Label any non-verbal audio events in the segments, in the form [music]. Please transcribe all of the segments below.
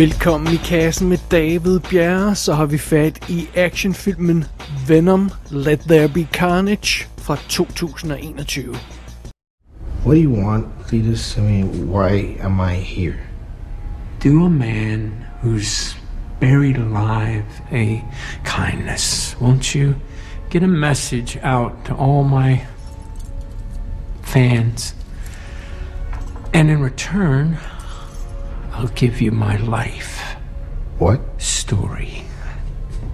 Velkommen i kassen med David Bjerre, så har vi fat i actionfilmen Venom Let There Be Carnage fra 2021. What do you want, Cletus? I mean, why am I here? Do a man who's buried alive a kindness, won't you? Get a message out to all my fans. And in return, I'll give you my life What? story.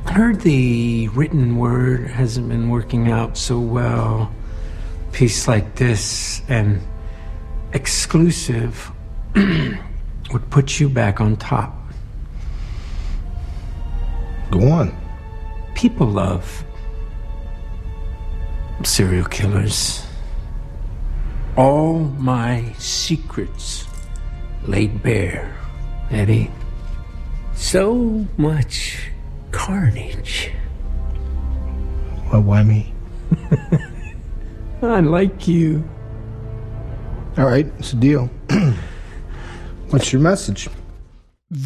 I heard the written word hasn't been working out so well. Piece like this and exclusive [clears throat] would put you back on top. Go on. People love serial killers. All my secrets laid bare, Eddie. So much carnage. Why, why me? [laughs] I like you. All right, it's a deal. [clears throat] What's your message?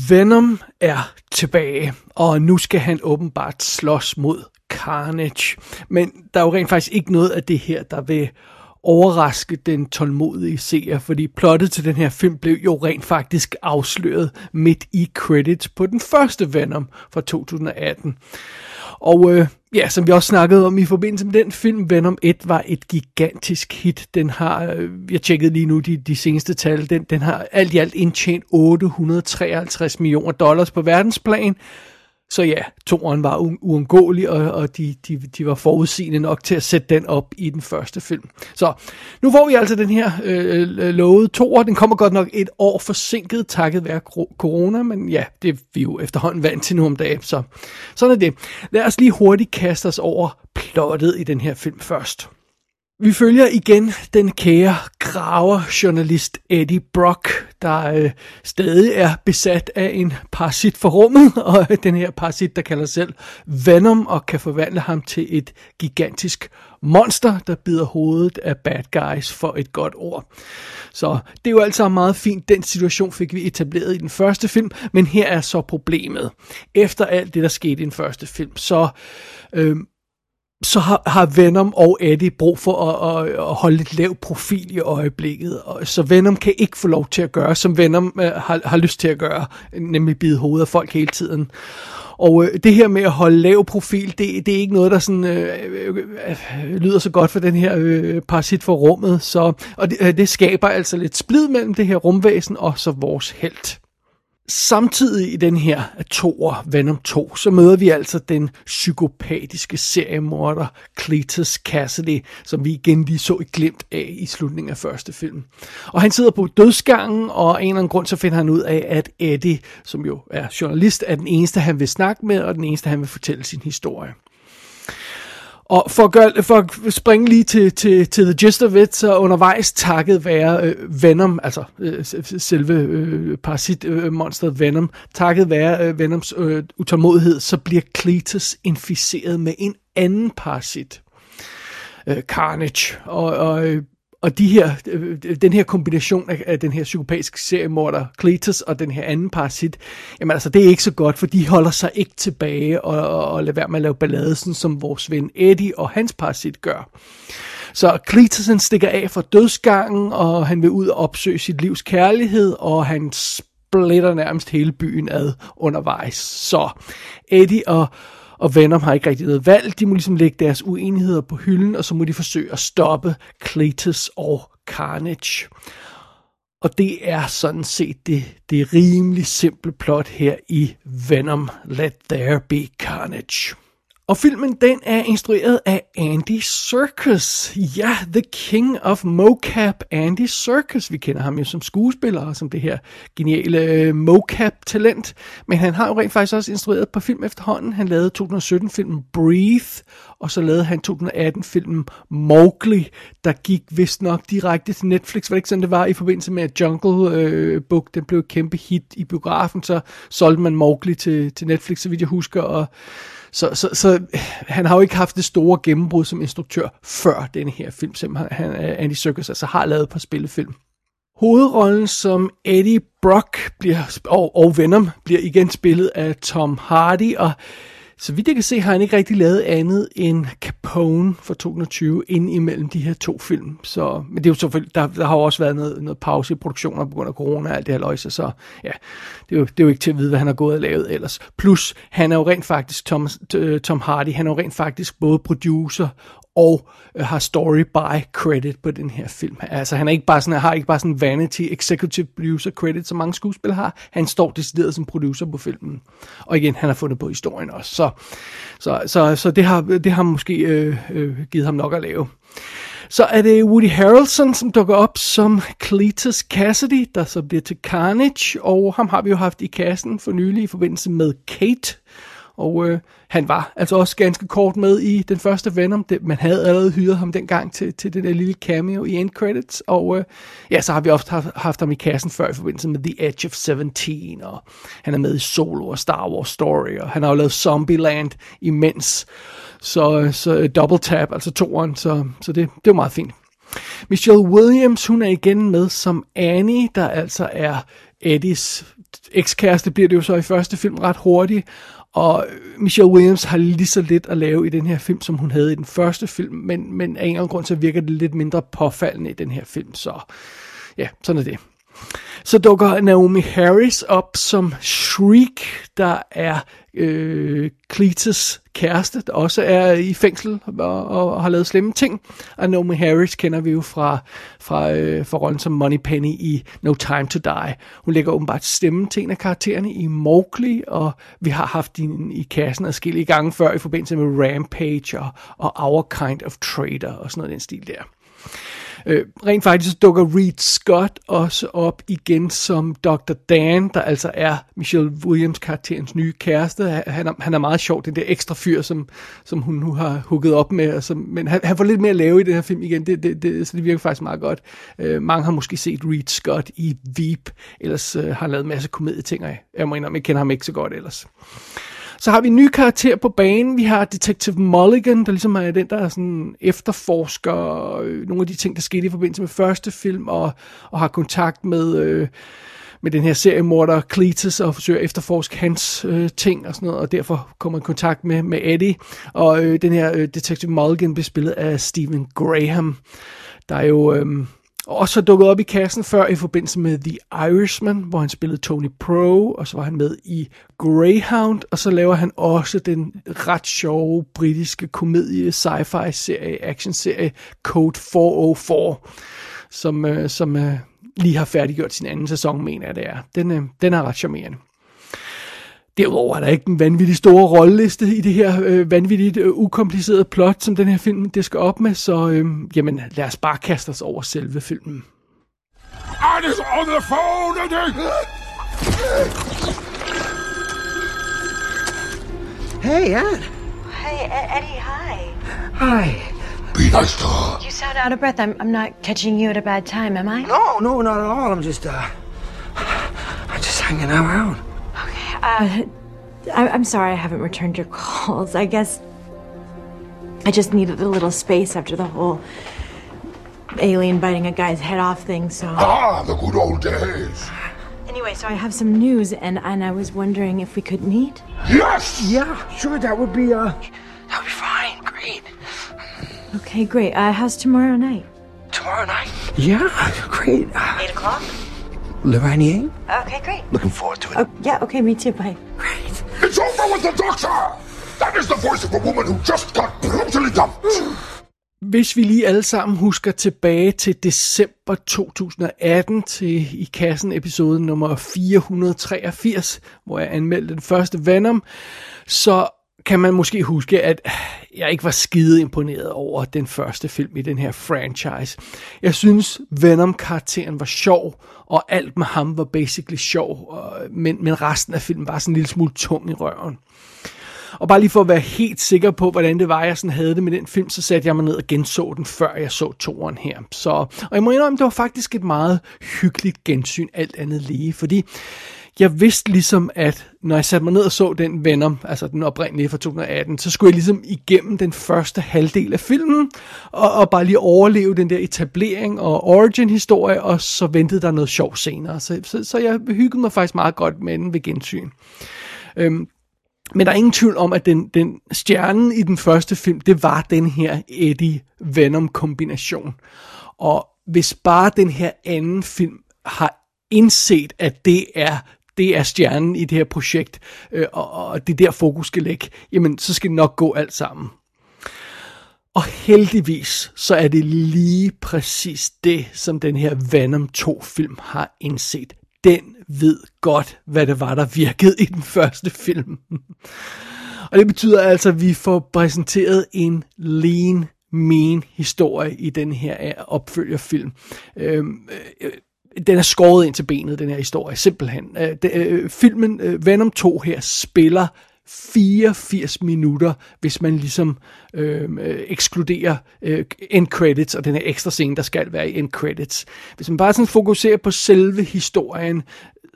Venom er tilbage, og nu skal han åbenbart slås mod Carnage. Men der er jo rent faktisk ikke noget af det her, der vil overraske den tålmodige seer, fordi plottet til den her film blev jo rent faktisk afsløret midt i credits på den første Venom fra 2018. Og øh, ja, som vi også snakkede om i forbindelse med den film, Venom 1 var et gigantisk hit. Den har, øh, jeg tjekkede lige nu de, de seneste tal, den, den har alt i alt indtjent 853 millioner dollars på verdensplan. Så ja, toren var u- uundgåelig, og, og de, de, de var forudsigende nok til at sætte den op i den første film. Så nu får vi altså den her øh, øh lovede toer. Den kommer godt nok et år forsinket, takket være corona, men ja, det er vi jo efterhånden vant til nu om dagen. Så sådan er det. Lad os lige hurtigt kaste os over plottet i den her film først. Vi følger igen den kære graverjournalist Eddie Brock, der øh, stadig er besat af en parasit for rummet, [laughs] og den her parasit, der kalder sig selv Venom, og kan forvandle ham til et gigantisk monster, der bider hovedet af bad guys for et godt ord. Så det er jo altså meget fint. Den situation fik vi etableret i den første film, men her er så problemet. Efter alt det, der skete i den første film, så... Øh, så har, har Venom og Eddie brug for at, at, at holde et lav profil i øjeblikket. Og, så Venom kan ikke få lov til at gøre, som Venom øh, har, har lyst til at gøre, nemlig bide hovedet af folk hele tiden. Og øh, det her med at holde lav profil, det, det er ikke noget, der sådan, øh, øh, øh, lyder så godt for den her øh, parasit for rummet. Så, og det, øh, det skaber altså lidt splid mellem det her rumvæsen og så vores held. Samtidig i den her toer, Venom 2, så møder vi altså den psykopatiske seriemorder Cletus Cassidy, som vi igen lige så et glimt af i slutningen af første film. Og han sidder på dødsgangen, og af en eller anden grund så finder han ud af, at Eddie, som jo er journalist, er den eneste, han vil snakke med, og den eneste, han vil fortælle sin historie. Og for at, gøre, for at springe lige til, til, til the gist of it, så undervejs takket være øh, Venom, altså øh, selve øh, parasit-monsteret øh, Venom, takket være øh, Venoms øh, utålmodighed, så bliver Cletus inficeret med en anden parasit, øh, Carnage. Og, og øh, og de her, øh, den her kombination af, af den her psykopatiske seriemorder Cletus og den her anden parasit, jamen altså det er ikke så godt, for de holder sig ikke tilbage og, og, og lader være med at lave ballade, sådan som vores ven Eddie og hans parasit gør. Så Cletus han stikker af fra dødsgangen, og han vil ud og opsøge sit livs kærlighed, og han splitter nærmest hele byen ad undervejs. Så Eddie og og Venom har ikke rigtig noget valg. De må ligesom lægge deres uenigheder på hylden, og så må de forsøge at stoppe Cletus og Carnage. Og det er sådan set det, det rimelig simple plot her i Venom Let There Be Carnage. Og filmen, den er instrueret af Andy Serkis. Ja, The King of Mocap, Andy Serkis. Vi kender ham jo som skuespiller og som det her geniale øh, mocap-talent. Men han har jo rent faktisk også instrueret på film efterhånden. Han lavede 2017-filmen Breathe, og så lavede han 2018-filmen Mowgli, der gik vist nok direkte til Netflix. Var det ikke sådan, det var i forbindelse med at Jungle øh, Book, den blev et kæmpe hit i biografen, så solgte man Mowgli til, til Netflix, så vidt jeg husker, og så, så, så han har jo ikke haft det store gennembrud som instruktør før den her film, som han, øh, Andy Serkis altså har lavet på spillefilm. Hovedrollen som Eddie Brock bliver, og, og Venom bliver igen spillet af Tom Hardy, og så vidt jeg kan se, har han ikke rigtig lavet andet end Capone for 2020 ind imellem de her to film. Så, men det er jo selvfølgelig, der, der har jo også været noget, noget pause i produktionen på grund af corona og alt det her løjse, så ja, det er, jo, det er jo ikke til at vide, hvad han har gået og lavet ellers. Plus, han er jo rent faktisk, Tom, Tom Hardy, han er jo rent faktisk både producer og øh, har story by credit på den her film. Altså han er ikke bare sådan, har ikke bare sådan vanity executive producer credit, som mange skuespillere har. Han står decideret som producer på filmen. Og igen, han har fundet på historien også. Så, så, så, så det, har, det har måske øh, øh, givet ham nok at lave. Så er det Woody Harrelson, som dukker op som Cletus Cassidy, der så bliver til Carnage, og ham har vi jo haft i kassen for nylig i forbindelse med Kate, og øh, han var altså også ganske kort med i den første Venom. Det, man havde allerede hyret ham dengang til, til det der lille cameo i end credits. Og øh, ja, så har vi ofte haft, haft ham i kassen før i forbindelse med The Edge of 17. Og han er med i Solo og Star Wars Story. Og han har jo lavet Zombieland imens. Så, øh, så øh, double tap, altså toeren. Så, så det, det var meget fint. Michelle Williams, hun er igen med som Annie, der altså er Eddies ekskæreste, bliver det jo så i første film ret hurtigt. Og Michelle Williams har lige så lidt at lave i den her film, som hun havde i den første film, men, men af en eller anden grund, så virker det lidt mindre påfaldende i den her film, så ja, sådan er det. Så dukker Naomi Harris op som Shriek, der er øh, Cletus kæreste, der også er i fængsel og, og har lavet slemme ting. Og Naomi Harris kender vi jo fra, fra, øh, fra rollen som Money Penny i No Time to Die. Hun lægger åbenbart stemme til en af karaktererne i Mowgli, og vi har haft hende i kassen adskillige gange før i forbindelse med Rampage og, og Our Kind of Trader og sådan noget den stil der. Øh, rent faktisk dukker Reed Scott også op igen som Dr. Dan, der altså er Michelle Williams karakterens nye kæreste. Han er, han er meget sjov, den der ekstra fyr, som, som hun nu har hugget op med. Altså, men han, han får lidt mere at lave i den her film igen, det, det, det, så det virker faktisk meget godt. Øh, mange har måske set Reed Scott i Veep, ellers øh, har han lavet en masse komedieting, og jeg må indrømme, jeg kender ham ikke så godt ellers. Så har vi en ny karakter på banen. Vi har Detective Mulligan, der ligesom er den, der er sådan efterforsker øh, nogle af de ting, der skete i forbindelse med første film, og, og har kontakt med... Øh, med den her seriemorder Cletus og forsøger at efterforske hans øh, ting og sådan noget, og derfor kommer i kontakt med, med Eddie. Og øh, den her øh, Detective Mulligan bliver spillet af Stephen Graham, der er jo... Øh, og så dukket op i kassen før i forbindelse med The Irishman, hvor han spillede Tony Pro, og så var han med i Greyhound, og så laver han også den ret sjove britiske komedie, sci-fi serie, action-serie Code 404, som, øh, som øh, lige har færdiggjort sin anden sæson, mener jeg det er. Den, øh, den er ret charmerende. Derudover er der ikke en vanvittig stor rolleliste i det her øh, vanvittigt øh, ukomplicerede plot, som den her film det skal op med, så øh, jamen, lad os bare kaste os over selve filmen. Is on the phone! Hey, Ed. Hey, Eddie, hi. Hi. Be nice to her. You sound out of breath. I'm, I'm not catching you at a bad time, am I? No, no, not at all. I'm just, uh, I'm just hanging around. Uh, I- I'm sorry I haven't returned your [laughs] calls. I guess I just needed a little space after the whole alien biting a guy's head off thing, so. Ah, the good old days. Anyway, so I have some news, and, and I was wondering if we could meet. Yes! Yeah, sure, that would be, uh, that would be fine. Great. Okay, great. Uh, how's tomorrow night? Tomorrow night? Yeah, great. Uh, Eight o'clock? Lorraine? Okay, great. Looking forward to it. Oh, yeah, okay, me too. Bye. Great. It's over with the doctor! That is the voice of a woman who just got brutally dumped. Hvis vi lige alle sammen husker tilbage til december 2018 til i kassen episode nummer 483, hvor jeg anmeldte den første Venom, så kan man måske huske, at jeg ikke var skide imponeret over den første film i den her franchise. Jeg synes, Venom-karakteren var sjov, og alt med ham var basically sjov, og, men, men resten af filmen var sådan en lille smule tung i røven. Og bare lige for at være helt sikker på, hvordan det var, jeg sådan havde det med den film, så satte jeg mig ned og genså den, før jeg så toren her. Så, og jeg må indrømme, det var faktisk et meget hyggeligt gensyn, alt andet lige, fordi jeg vidste ligesom, at når jeg satte mig ned og så den Venom, altså den oprindelige fra 2018, så skulle jeg ligesom igennem den første halvdel af filmen, og, og bare lige overleve den der etablering og origin-historie, og så ventede der noget sjov senere. Så, så, så jeg hyggede mig faktisk meget godt med den ved gensyn. Øhm, men der er ingen tvivl om, at den, den stjernen i den første film, det var den her Eddie-Venom-kombination. Og hvis bare den her anden film har indset, at det er det er stjernen i det her projekt, øh, og, og det der fokus skal lægge, jamen så skal det nok gå alt sammen. Og heldigvis, så er det lige præcis det, som den her Venom 2-film har indset. Den ved godt, hvad det var, der virkede i den første film. og det betyder altså, at vi får præsenteret en lean, mean historie i den her øh, opfølgerfilm. Øhm, øh, den er skåret ind til benet, den her historie, simpelthen. Øh, det, øh, filmen øh, Venom 2 her spiller 84 minutter, hvis man ligesom øhm, øh, ekskluderer øh, end credits og den her ekstra scene, der skal være i end credits. Hvis man bare sådan fokuserer på selve historien,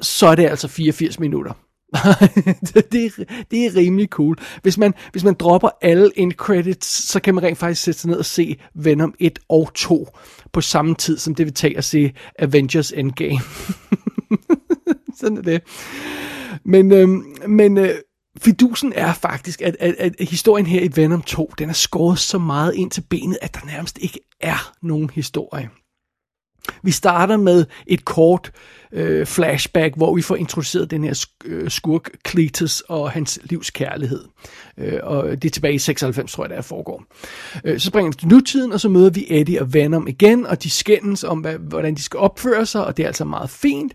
så er det altså 84 minutter. [laughs] det, er, det er rimelig cool. Hvis man, hvis man dropper alle end credits, så kan man rent faktisk sætte sig ned og se Venom 1 og 2 på samme tid, som det vil tage at se Avengers Endgame. [laughs] Sådan er det. Men, øhm, men øh, fidusen er faktisk, at, at, at historien her i Venom 2, den er skåret så meget ind til benet, at der nærmest ikke er nogen historie. Vi starter med et kort øh, flashback, hvor vi får introduceret den her øh, skurk Cletus og hans livs kærlighed. Øh, og det er tilbage i 96, tror jeg, der foregår. Øh, så springer vi til nutiden, og så møder vi Eddie og Venom igen, og de skændes om, hvad, hvordan de skal opføre sig, og det er altså meget fint.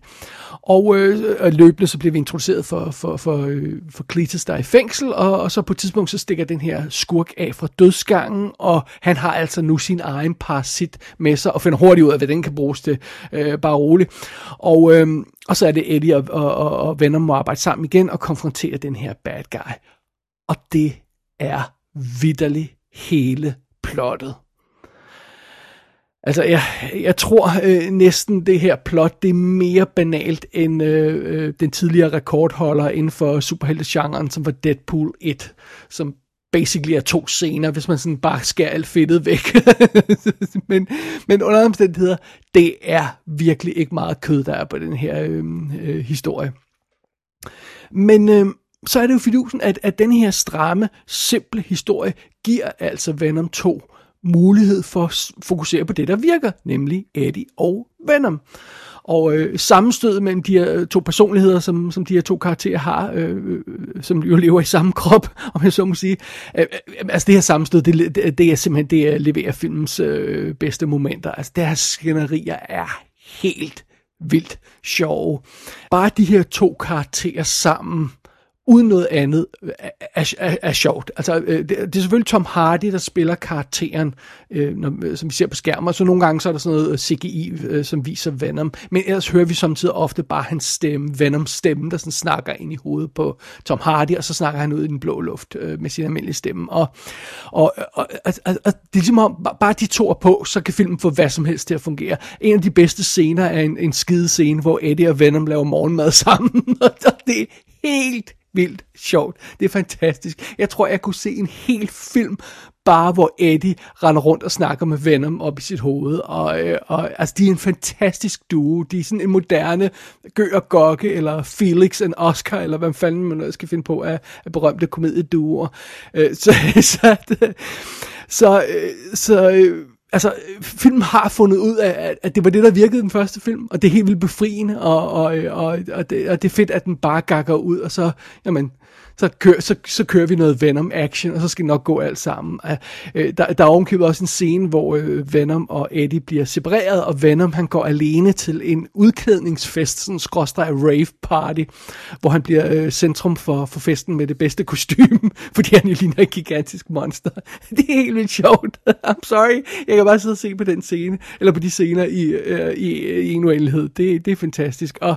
Og øh, løbende så bliver vi introduceret for, for, for, øh, for Cletus, der er i fængsel, og, og så på et tidspunkt så stikker den her skurk af fra dødsgangen, og han har altså nu sin egen parasit med sig, og finder hurtigt ud af, hvad den kan bruges til, øh, bare roligt. Og, øhm, og så er det Eddie og, og, og, og Venom må arbejde sammen igen og konfrontere den her bad guy. Og det er vidderligt hele plottet. Altså, jeg, jeg tror øh, næsten det her plot, det er mere banalt end øh, øh, den tidligere rekordholder inden for superheltegenren, som var Deadpool 1, som basically er to scener, hvis man sådan bare skærer alt fedtet væk. [laughs] men, men under omstændigheder, det er virkelig ikke meget kød, der er på den her øh, øh, historie. Men øh, så er det jo fidusen, at, at den her stramme, simple historie giver altså Venom 2 mulighed for at fokusere på det, der virker, nemlig Eddie og Venom. Og øh, sammenstødet mellem de her øh, to personligheder, som, som de her to karakterer har, øh, øh som jo lever i samme krop, [laughs] om jeg så må sige. Øh, øh, altså det her sammenstød, det, det, det er simpelthen, det leverer filmens øh, bedste momenter. Altså deres skænderier er helt vildt sjove. Bare de her to karakterer sammen uden noget andet er, er, er, er sjovt. Altså, øh, det, det er selvfølgelig Tom Hardy, der spiller karakteren, øh, når, øh, som vi ser på skærmen, så nogle gange så er der sådan noget CGI, øh, som viser Venom, men ellers hører vi samtidig ofte bare hans stemme, Venoms stemme, der sådan snakker ind i hovedet på Tom Hardy, og så snakker han ud i den blå luft øh, med sin almindelige stemme. Og, og, og, og, og, og det er ligesom om, bare de to er på, så kan filmen få hvad som helst til at fungere. En af de bedste scener er en, en skide scene, hvor Eddie og Venom laver morgenmad sammen, [laughs] og det er helt vildt sjovt. Det er fantastisk. Jeg tror, jeg kunne se en hel film, bare hvor Eddie render rundt og snakker med Venom op i sit hoved. Og, øh, og altså, de er en fantastisk duo. De er sådan en moderne Gø og Gokke, eller Felix og Oscar, eller hvad fanden man skal finde på af, af berømte komedieduoer. Øh, så, [laughs] så, så, så, så øh, øh altså, filmen har fundet ud af, at det var det, der virkede den første film, og det er helt vildt befriende, og, og, og, og, det, og det er fedt, at den bare gakker ud, og så, jamen, så, kører, så, så kører vi noget Venom action, og så skal det nok gå alt sammen. Øh, der, der er ovenkøbet også en scene, hvor øh, Venom og Eddie bliver separeret, og Venom han går alene til en udklædningsfest, sådan en rave party, hvor han bliver øh, centrum for, for festen med det bedste kostume, [laughs] fordi han jo ligner et gigantisk monster. [laughs] Det er helt vildt sjovt. [laughs] I'm sorry. Jeg kan bare sidde og se på den scene, eller på de scener i, øh, i, i en uendelighed. Det, det er fantastisk. Og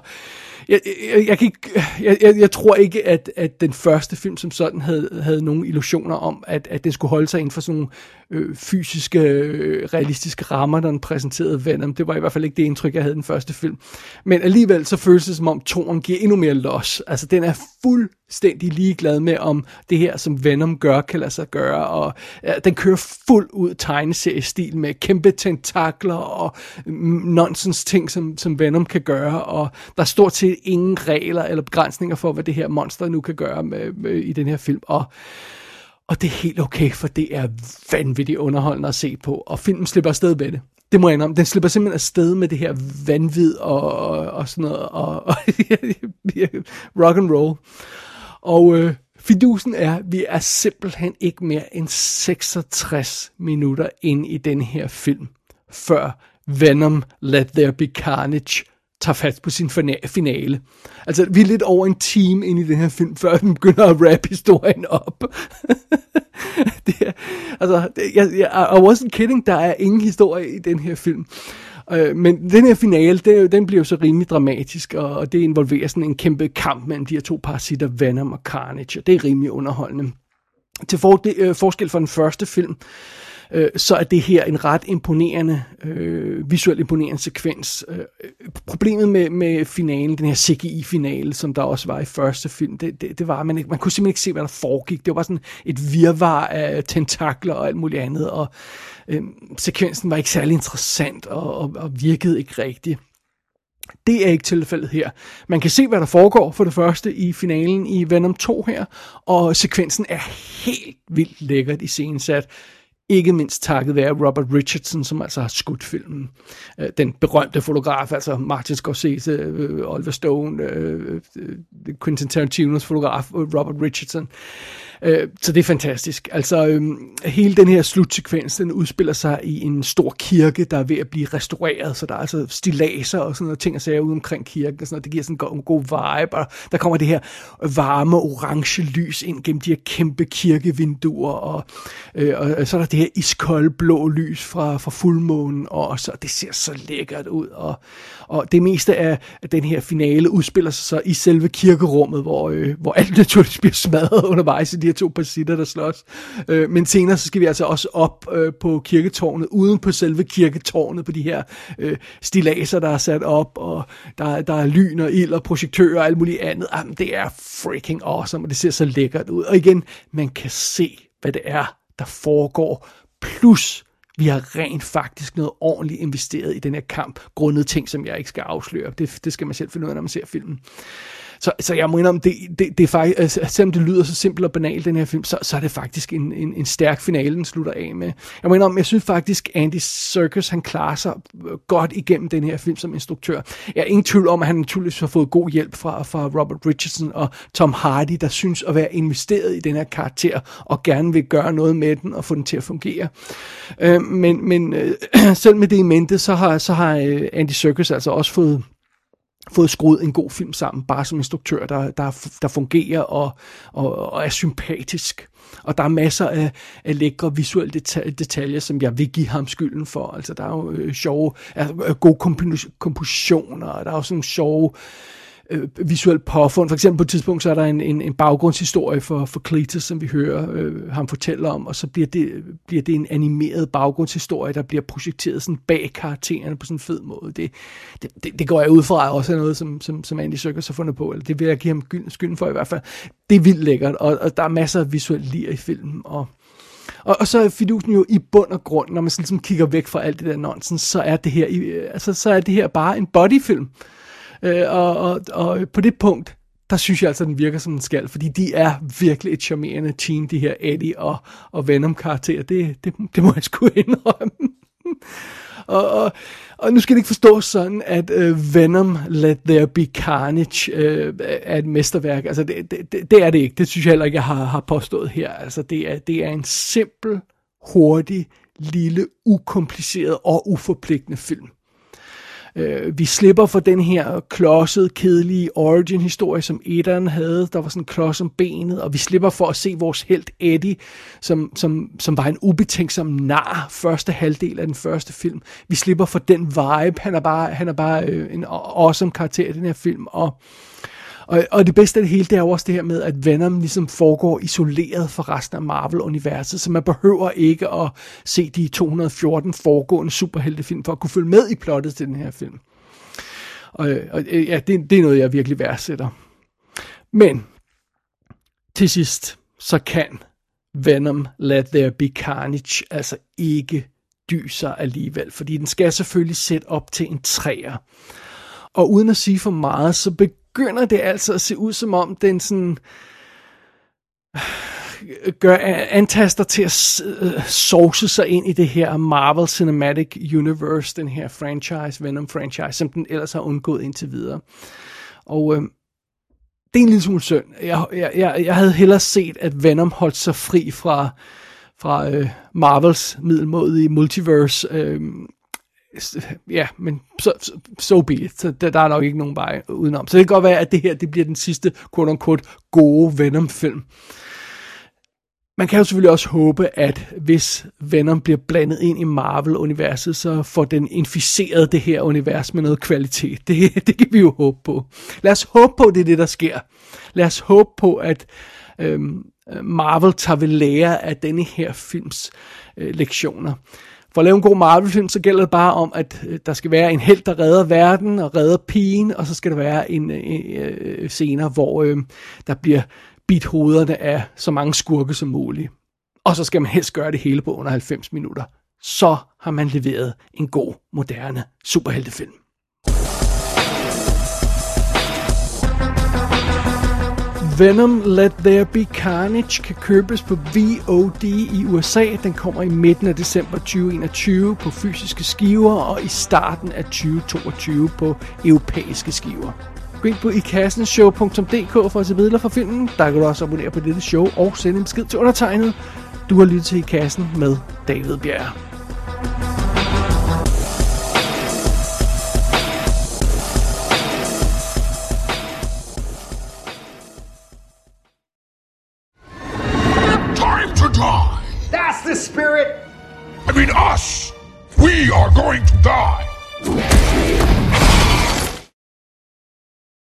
jeg, jeg, jeg, kan ikke, jeg, jeg, jeg tror ikke, at, at den første film som sådan havde, havde nogen illusioner om, at, at den skulle holde sig inden for sådan nogle øh, fysiske, øh, realistiske rammer, når den præsenterede Venom. Det var i hvert fald ikke det indtryk, jeg havde den første film. Men alligevel så føles det som om toren giver endnu mere los. Altså den er fuld fuldstændig ligeglad med, om det her, som Venom gør, kan lade sig gøre. Og ja, den kører fuld ud tegneseriestil med kæmpe tentakler og nonsens ting, som, som Venom kan gøre. Og der er stort set ingen regler eller begrænsninger for, hvad det her monster nu kan gøre med, med, i den her film. Og og det er helt okay, for det er vanvittigt underholdende at se på, og filmen slipper afsted med det. Det må jeg indrømme. Den slipper simpelthen afsted med det her vanvid og, og, og sådan noget, og, [laughs] og rock and roll. Og øh, fidusen er, at vi er simpelthen ikke mere end 66 minutter ind i den her film, før Venom Let There Be Carnage tager fat på sin finale. Altså, vi er lidt over en time ind i den her film, før den begynder at wrap historien op. [laughs] det er, altså, det, jeg, jeg, I wasn't kidding, der er ingen historie i den her film. Øh, men den her finale, det, den bliver jo så rimelig dramatisk, og, og det involverer sådan en kæmpe kamp mellem de her to parasitter, Venom og Carnage, og det er rimelig underholdende. Til for, det, øh, forskel fra den første film, øh, så er det her en ret imponerende, øh, visuelt imponerende sekvens. Øh, problemet med, med finalen, den her CGI-finale, som der også var i første film, det, det, det var, at man, man kunne simpelthen ikke se, hvad der foregik. Det var bare sådan et virvar af tentakler og alt muligt andet, og øh, sekvensen var ikke særlig interessant og, og, og virkede ikke rigtigt. Det er ikke tilfældet her. Man kan se, hvad der foregår for det første i finalen i Venom 2 her, og sekvensen er helt vildt lækkert i sat. Ikke mindst takket være Robert Richardson, som altså har skudt filmen. Øh, den berømte fotograf, altså Martin Scorsese, øh, Oliver Stone, øh, øh Quentin Tarantinos fotograf, øh, Robert Richardson. Øh, Øh, så det er fantastisk. Altså, øh, hele den her slutsekvens, den udspiller sig i en stor kirke, der er ved at blive restaureret, så der er altså stilaser og sådan noget ting og sager ude omkring kirken, og sådan noget. det giver sådan en god, god vibe, og der kommer det her varme orange lys ind gennem de her kæmpe kirkevinduer, og, øh, og så er der det her iskolde blå lys fra, fra fuldmånen, og så det ser så lækkert ud, og, og det meste af den her finale udspiller sig så i selve kirkerummet, hvor, øh, hvor alt naturligvis bliver smadret [laughs] undervejs i de her to parasitter, der slås. Øh, men senere så skal vi altså også op øh, på kirketårnet, uden på selve kirketårnet, på de her øh, stilaser, der er sat op, og der, der er lyn og ild og projektører og alt muligt andet. Jamen, det er freaking awesome, og det ser så lækkert ud. Og igen, man kan se, hvad det er, der foregår. Plus, vi har rent faktisk noget ordentligt investeret i den her kamp, grundet ting, som jeg ikke skal afsløre. Det, det skal man selv finde ud af, når man ser filmen. Så, så jeg må indrømme, det, det, det er faktisk, altså, selvom det lyder så simpelt og banalt, den her film, så, så er det faktisk en, en, en stærk finale, den slutter af med. Jeg må indrømme, jeg synes faktisk, Andy Serkis, han klarer sig øh, godt igennem den her film som instruktør. Jeg er ingen tvivl om, at han naturligvis har fået god hjælp fra, fra Robert Richardson og Tom Hardy, der synes at være investeret i den her karakter, og gerne vil gøre noget med den og få den til at fungere. Øh, men men øh, [clears throat] selv med det i mente, så har, så har øh, Andy Serkis altså også fået fået skruet en god film sammen, bare som instruktør, der, der, der fungerer og, og, og er sympatisk. Og der er masser af, af lækre visuelle detaljer, som jeg vil give ham skylden for. Altså, der er jo øh, sjove, er, gode kompositioner, og der er også nogle sjove øh, Øh, visuelt påfund. For eksempel på et tidspunkt, så er der en, en, en baggrundshistorie for, for Cletus, som vi hører øh, ham fortælle om, og så bliver det, bliver det en animeret baggrundshistorie, der bliver projekteret sådan bag karaktererne på sådan en fed måde. Det, det, det, det går jeg ud fra også er noget, som, som, som Andy Serkis har fundet på, eller det vil jeg give ham skylden for i hvert fald. Det er vildt lækkert, og, og der er masser af visuelt lir i filmen, og og, og så er fidusen jo i bund og grund, når man sådan ligesom kigger væk fra alt det der nonsens, så er det her, øh, altså, så er det her bare en bodyfilm. Øh, Øh, og, og, og på det punkt, der synes jeg altså, at den virker som en skal, fordi de er virkelig et charmerende team, de her Eddie og, og Venom-karakterer. Det, det, det må jeg sgu [laughs] indrømme. og, og, og nu skal det ikke forstås sådan, at øh, Venom Let There Be Carnage øh, er et mesterværk. Altså, det, det, det er det ikke. Det synes jeg heller ikke, jeg har, har påstået her. Altså, det er, det er en simpel, hurtig, lille, ukompliceret og uforpligtende film. Øh, vi slipper for den her klodsede, kedelige origin-historie, som Edan havde. Der var sådan en klods om benet, og vi slipper for at se vores held Eddie, som, som, som var en ubetænksom nar første halvdel af den første film. Vi slipper for den vibe. Han er bare, han er bare øh, en awesome karakter i den her film, og og, og det bedste af det hele, det er jo også det her med, at Venom ligesom foregår isoleret fra resten af Marvel-universet, så man behøver ikke at se de 214 foregående superheltefilm for at kunne følge med i plottet til den her film. Og, og ja, det, det er noget, jeg virkelig værdsætter. Men til sidst, så kan Venom Let There Be Carnage altså ikke dyser alligevel, fordi den skal selvfølgelig sætte op til en træer. Og uden at sige for meget, så begynder det altså at se ud som om den sådan øh, gør øh, antaster til at source øh, sovse sig ind i det her Marvel Cinematic Universe, den her franchise, Venom franchise, som den ellers har undgået indtil videre. Og øh, det er en lille smule synd. Jeg, jeg, jeg, jeg havde hellere set, at Venom holdt sig fri fra, fra øh, Marvels middelmodige multiverse. Øh, ja, men så, so, so be it. Så der, der er nok ikke nogen vej udenom. Så det kan godt være, at det her det bliver den sidste quote-unquote gode Venom-film. Man kan jo selvfølgelig også håbe, at hvis Venom bliver blandet ind i Marvel-universet, så får den inficeret det her univers med noget kvalitet. Det, [laughs] det kan vi jo håbe på. Lad os håbe på, at det er det, der sker. Lad os håbe på, at øhm, Marvel tager ved lære af denne her films øh, lektioner. For at lave en god Marvel-film, så gælder det bare om, at øh, der skal være en held, der redder verden og redder pigen, og så skal der være en, en, en scener, hvor øh, der bliver bidt hovederne af så mange skurke som muligt. Og så skal man helst gøre det hele på under 90 minutter. Så har man leveret en god, moderne superheltefilm. Venom Let There Be Carnage kan købes på VOD i USA. Den kommer i midten af december 2021 på fysiske skiver og i starten af 2022 på europæiske skiver. Gå ind på ikassenshow.dk for at se billeder fra filmen. Der kan du også abonnere på dette show og sende en besked til undertegnet. Du har lyttet til I Kassen med David Bjerg.